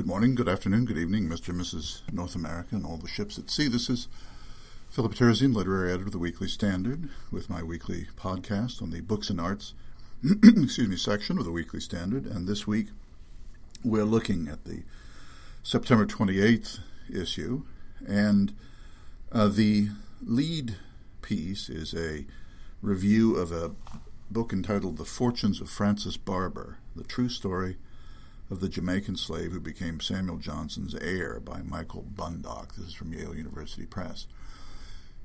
Good morning, good afternoon, good evening, Mr. and Mrs. North America and all the ships at sea. This is Philip Terzian, literary editor of the Weekly Standard, with my weekly podcast on the books and arts excuse me, section of the Weekly Standard. And this week we're looking at the September 28th issue. And uh, the lead piece is a review of a book entitled The Fortunes of Francis Barber, the true story of the Jamaican slave who became Samuel Johnson's heir by Michael Bundock. This is from Yale University Press.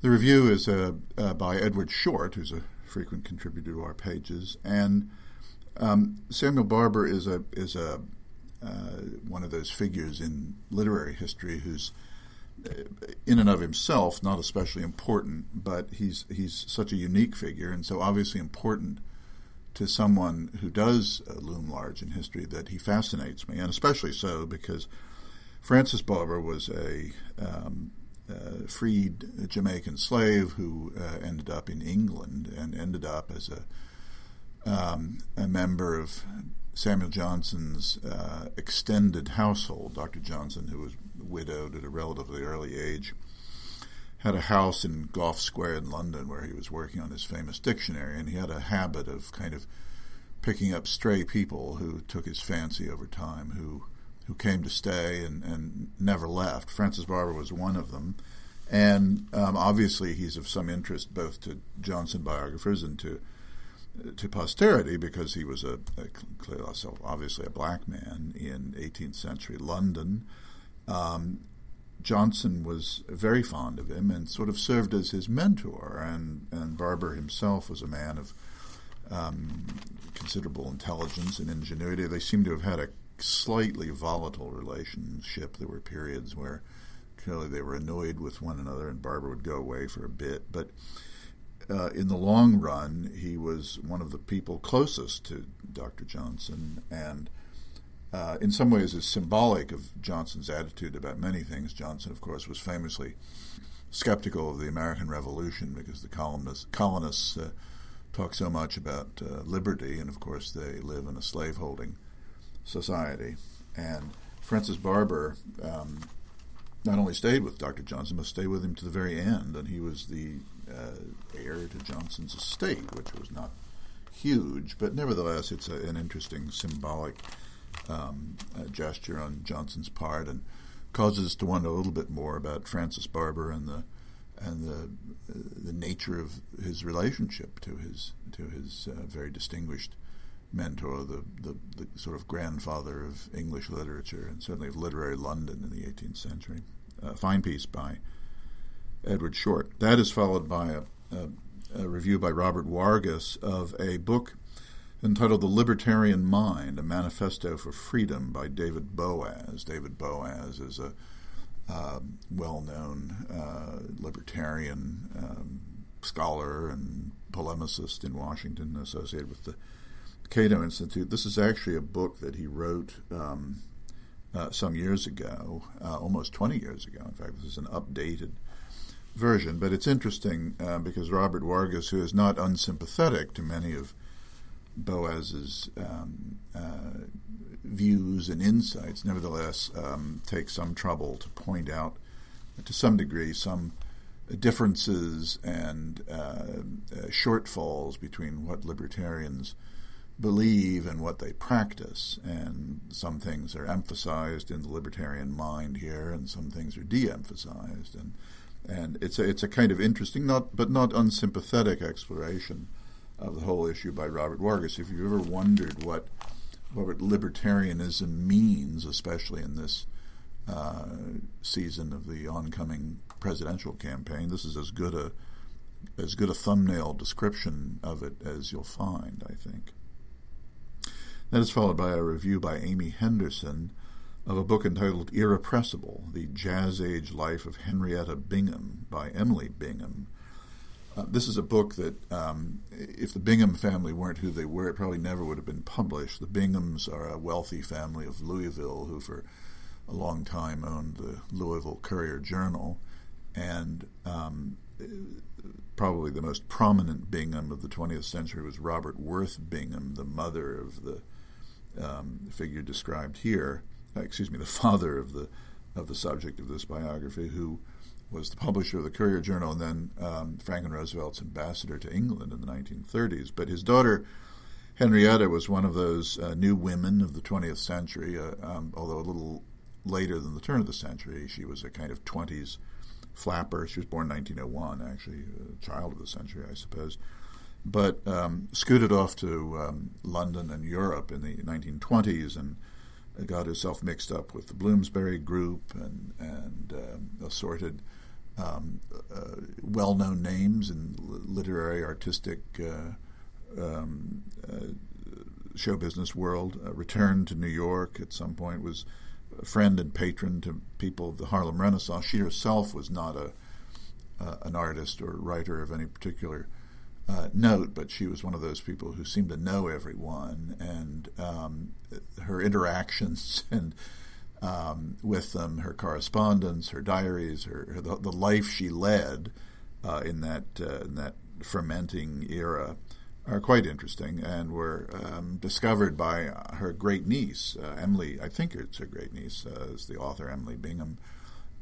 The review is uh, uh, by Edward Short, who's a frequent contributor to our pages, and um, Samuel Barber is a is a uh, one of those figures in literary history who's uh, in and of himself not especially important, but he's he's such a unique figure and so obviously important to someone who does uh, loom large in history that he fascinates me, and especially so because Francis Barber was a um, uh, freed Jamaican slave who uh, ended up in England and ended up as a um, a member of Samuel Johnson's uh, extended household. Dr. Johnson, who was widowed at a relatively early age, had a house in Gough Square in London where he was working on his famous dictionary, and he had a habit of kind of picking up stray people who took his fancy over time, who who came to stay and, and never left. Francis Barber was one of them. And um, obviously, he's of some interest both to Johnson biographers and to to posterity because he was a, a obviously a black man in 18th century London. Um, Johnson was very fond of him and sort of served as his mentor. And, and Barber himself was a man of um, considerable intelligence and ingenuity. They seem to have had a slightly volatile relationship. There were periods where clearly they were annoyed with one another, and Barber would go away for a bit. But uh, in the long run, he was one of the people closest to Dr. Johnson, and uh, in some ways is symbolic of Johnson's attitude about many things. Johnson, of course, was famously skeptical of the American Revolution because the colonists, colonists uh, talk so much about uh, liberty, and of course they live in a slaveholding society. And Francis Barber um, not only stayed with Dr. Johnson, but stayed with him to the very end, and he was the uh, heir to Johnson's estate, which was not huge, but nevertheless, it's a, an interesting symbolic um, gesture on Johnson's part, and causes us to wonder a little bit more about Francis Barber and the and the the nature of his relationship to his to his uh, very distinguished mentor, the, the, the sort of grandfather of English literature and certainly of literary London in the 18th century. A fine piece by Edward Short. That is followed by a, a, a review by Robert Wargas of a book entitled The Libertarian Mind, a Manifesto for Freedom by David Boaz. David Boaz is a uh, well known uh, libertarian um, scholar and polemicist in Washington associated with the Cato Institute. This is actually a book that he wrote um, uh, some years ago, uh, almost 20 years ago. In fact, this is an updated version, but it's interesting uh, because Robert Wargas, who is not unsympathetic to many of Boaz's um, uh, views and insights, nevertheless um, takes some trouble to point out, to some degree, some differences and uh, uh, shortfalls between what libertarians believe and what they practice. And some things are emphasized in the libertarian mind here, and some things are de-emphasized. And and it's a, it's a kind of interesting, not but not unsympathetic exploration of the whole issue by Robert Wargas. If you've ever wondered what what libertarianism means, especially in this uh, season of the oncoming presidential campaign, this is as good a as good a thumbnail description of it as you'll find, I think. That is followed by a review by Amy Henderson of a book entitled Irrepressible The Jazz Age Life of Henrietta Bingham by Emily Bingham. Uh, this is a book that, um, if the Bingham family weren't who they were, it probably never would have been published. The Binghams are a wealthy family of Louisville who, for a long time, owned the Louisville Courier Journal. And um, probably the most prominent Bingham of the 20th century was Robert Worth Bingham, the mother of the um, figure described here. excuse me, the father of the of the subject of this biography, who was the publisher of the Courier Journal and then um, Franklin Roosevelt's ambassador to England in the 1930s. But his daughter Henrietta was one of those uh, new women of the 20th century, uh, um, although a little later than the turn of the century. She was a kind of 20s flapper. She was born 1901, actually, a child of the century, I suppose. But um, scooted off to um, London and Europe in the 1920s and got herself mixed up with the Bloomsbury Group and, and uh, assorted um, uh, well known names in literary, artistic, uh, um, uh, show business world. returned to New York at some point, was a friend and patron to people of the Harlem Renaissance. She herself was not a uh, an artist or writer of any particular uh, note, but she was one of those people who seemed to know everyone, and um, her interactions and um, with them, her correspondence, her diaries, her, her the, the, life she led uh, in that uh, in that fermenting era are quite interesting and were um, discovered by her great niece, uh, Emily. I think it's her great niece, uh, is the author Emily Bingham.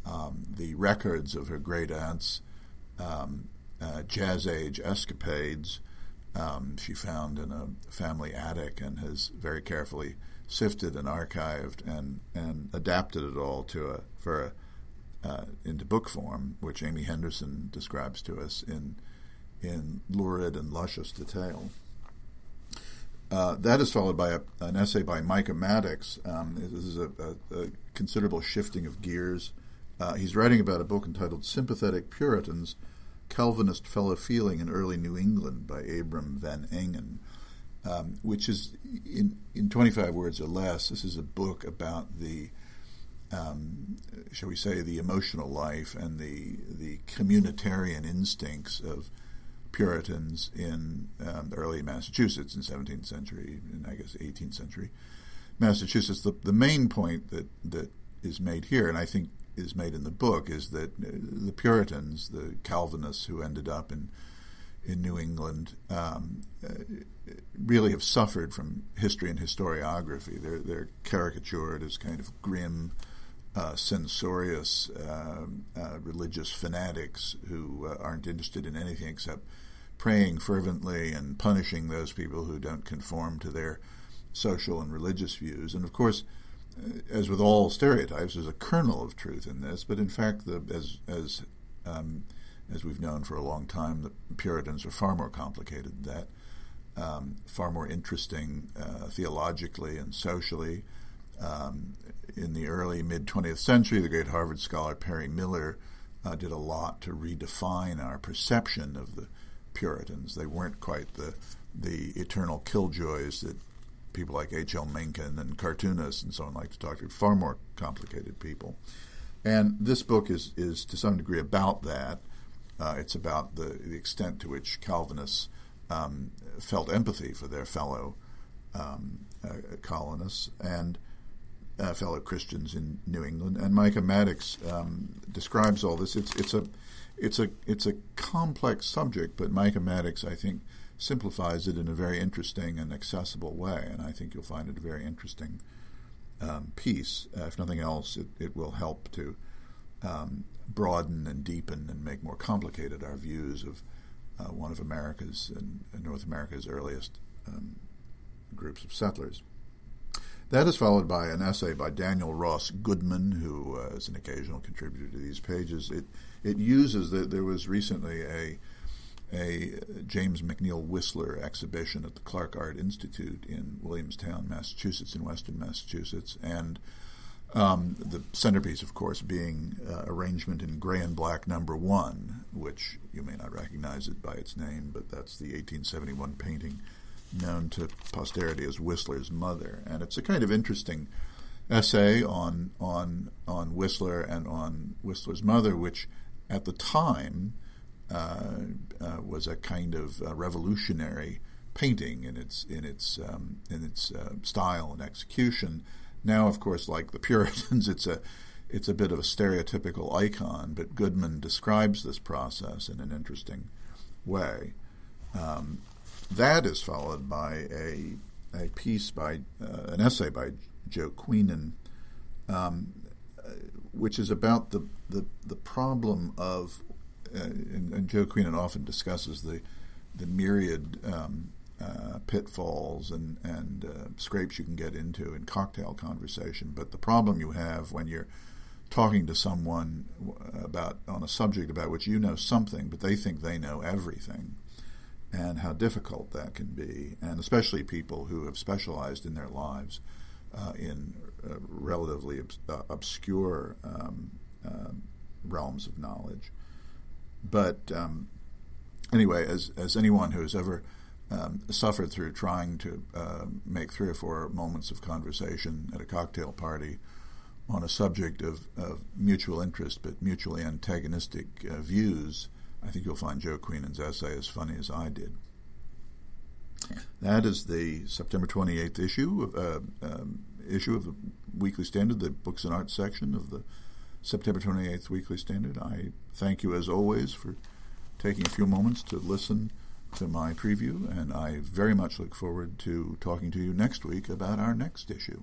Um, the records of her great aunt's um, uh, jazz age escapades um, she found in a family attic and has very carefully sifted and archived and, and adapted it all to a for a, uh, into book form, which Amy Henderson describes to us in in lurid and luscious detail. Uh, that is followed by a, an essay by Micah Mattix. Um, this is a, a, a, considerable shifting of gears. Uh, he's writing about a book entitled Sympathetic Puritans Calvinist Fellow Feeling in Early New England by Abram Van Engen, um, which is, in, in 25 words or less, this is a book about the um, shall we say, the emotional life and the the communitarian instincts of Puritans in um, early Massachusetts in 17th century and I guess 18th century Massachusetts. The, the main point that, that is made here, and I think is made in the book, is that uh, the Puritans, the Calvinists who ended up in in New England, um, uh, really have suffered from history and historiography. They're they're caricatured as kind of grim, uh, censorious, uh, uh religious fanatics who uh, aren't interested in anything except praying fervently and punishing those people who don't conform to their social and religious views. And of course, uh, as with all stereotypes, there's a kernel of truth in this. But in fact, the, as as um, as we've known for a long time, the Puritans are far more complicated than that. Um, far more interesting uh, theologically and socially. Um, in the early mid 20th century, the great Harvard scholar Perry Miller uh, did a lot to redefine our perception of the Puritans. They weren't quite the the eternal killjoys that people like H.L. Mencken and cartoonists and so on like to talk to. Far more complicated people. And this book is is to some degree about that. Uh, it's about the the extent to which Calvinists um, felt empathy for their fellow um, uh, colonists and uh, fellow Christians in New England. And Micah Mattix um, describes all this. It's it's a it's a it's a complex subject, but Micah Mattix, I think, simplifies it in a very interesting and accessible way, and I think you'll find it a very interesting um, piece. Uh, if nothing else, it, it will help to um, broaden and deepen and make more complicated our views of uh, one of America's and, North America's earliest um, groups of settlers. That is followed by an essay by Daniel Ross Goodman, who uh, is an occasional contributor to these pages. It it uses that there was recently a a James McNeill Whistler exhibition at the Clark Art Institute in Williamstown, Massachusetts, in western Massachusetts, and um, the centerpiece, of course, being uh, arrangement in gray and black number one, which you may not recognize it by its name, but that's the 1871 painting known to posterity as Whistler's Mother, and it's a kind of interesting essay on on on Whistler and on Whistler's mother, which at the time uh, uh, was a kind of uh, revolutionary painting in its in its um, in its uh, style and execution. Now, of course, like the Puritans, it's a it's a bit of a stereotypical icon, but Goodman describes this process in an interesting way. Um, that is followed by a a piece by uh, an essay by Joe Queenan um, which is about the, the, the problem of, uh, and, and, Joe Queenan often discusses the, the myriad um, uh, pitfalls and, and uh, scrapes you can get into in cocktail conversation. But the problem you have when you're talking to someone about on a subject about which you know something, but they think they know everything, and how difficult that can be, and especially people who have specialized in their lives uh, in uh, relatively uh, obscure um, um, realms of knowledge. But um, anyway, as as anyone who has ever um, suffered through trying to uh, make three or four moments of conversation at a cocktail party on a subject of, of mutual interest but mutually antagonistic uh, views, I think you'll find Joe Queenan's essay as funny as I did. That is the September 28th issue, uh, um, issue of the Weekly Standard, the Books and Arts section of the September 28th Weekly Standard. I thank you, as always, for taking a few moments to listen to my preview, and I very much look forward to talking to you next week about our next issue.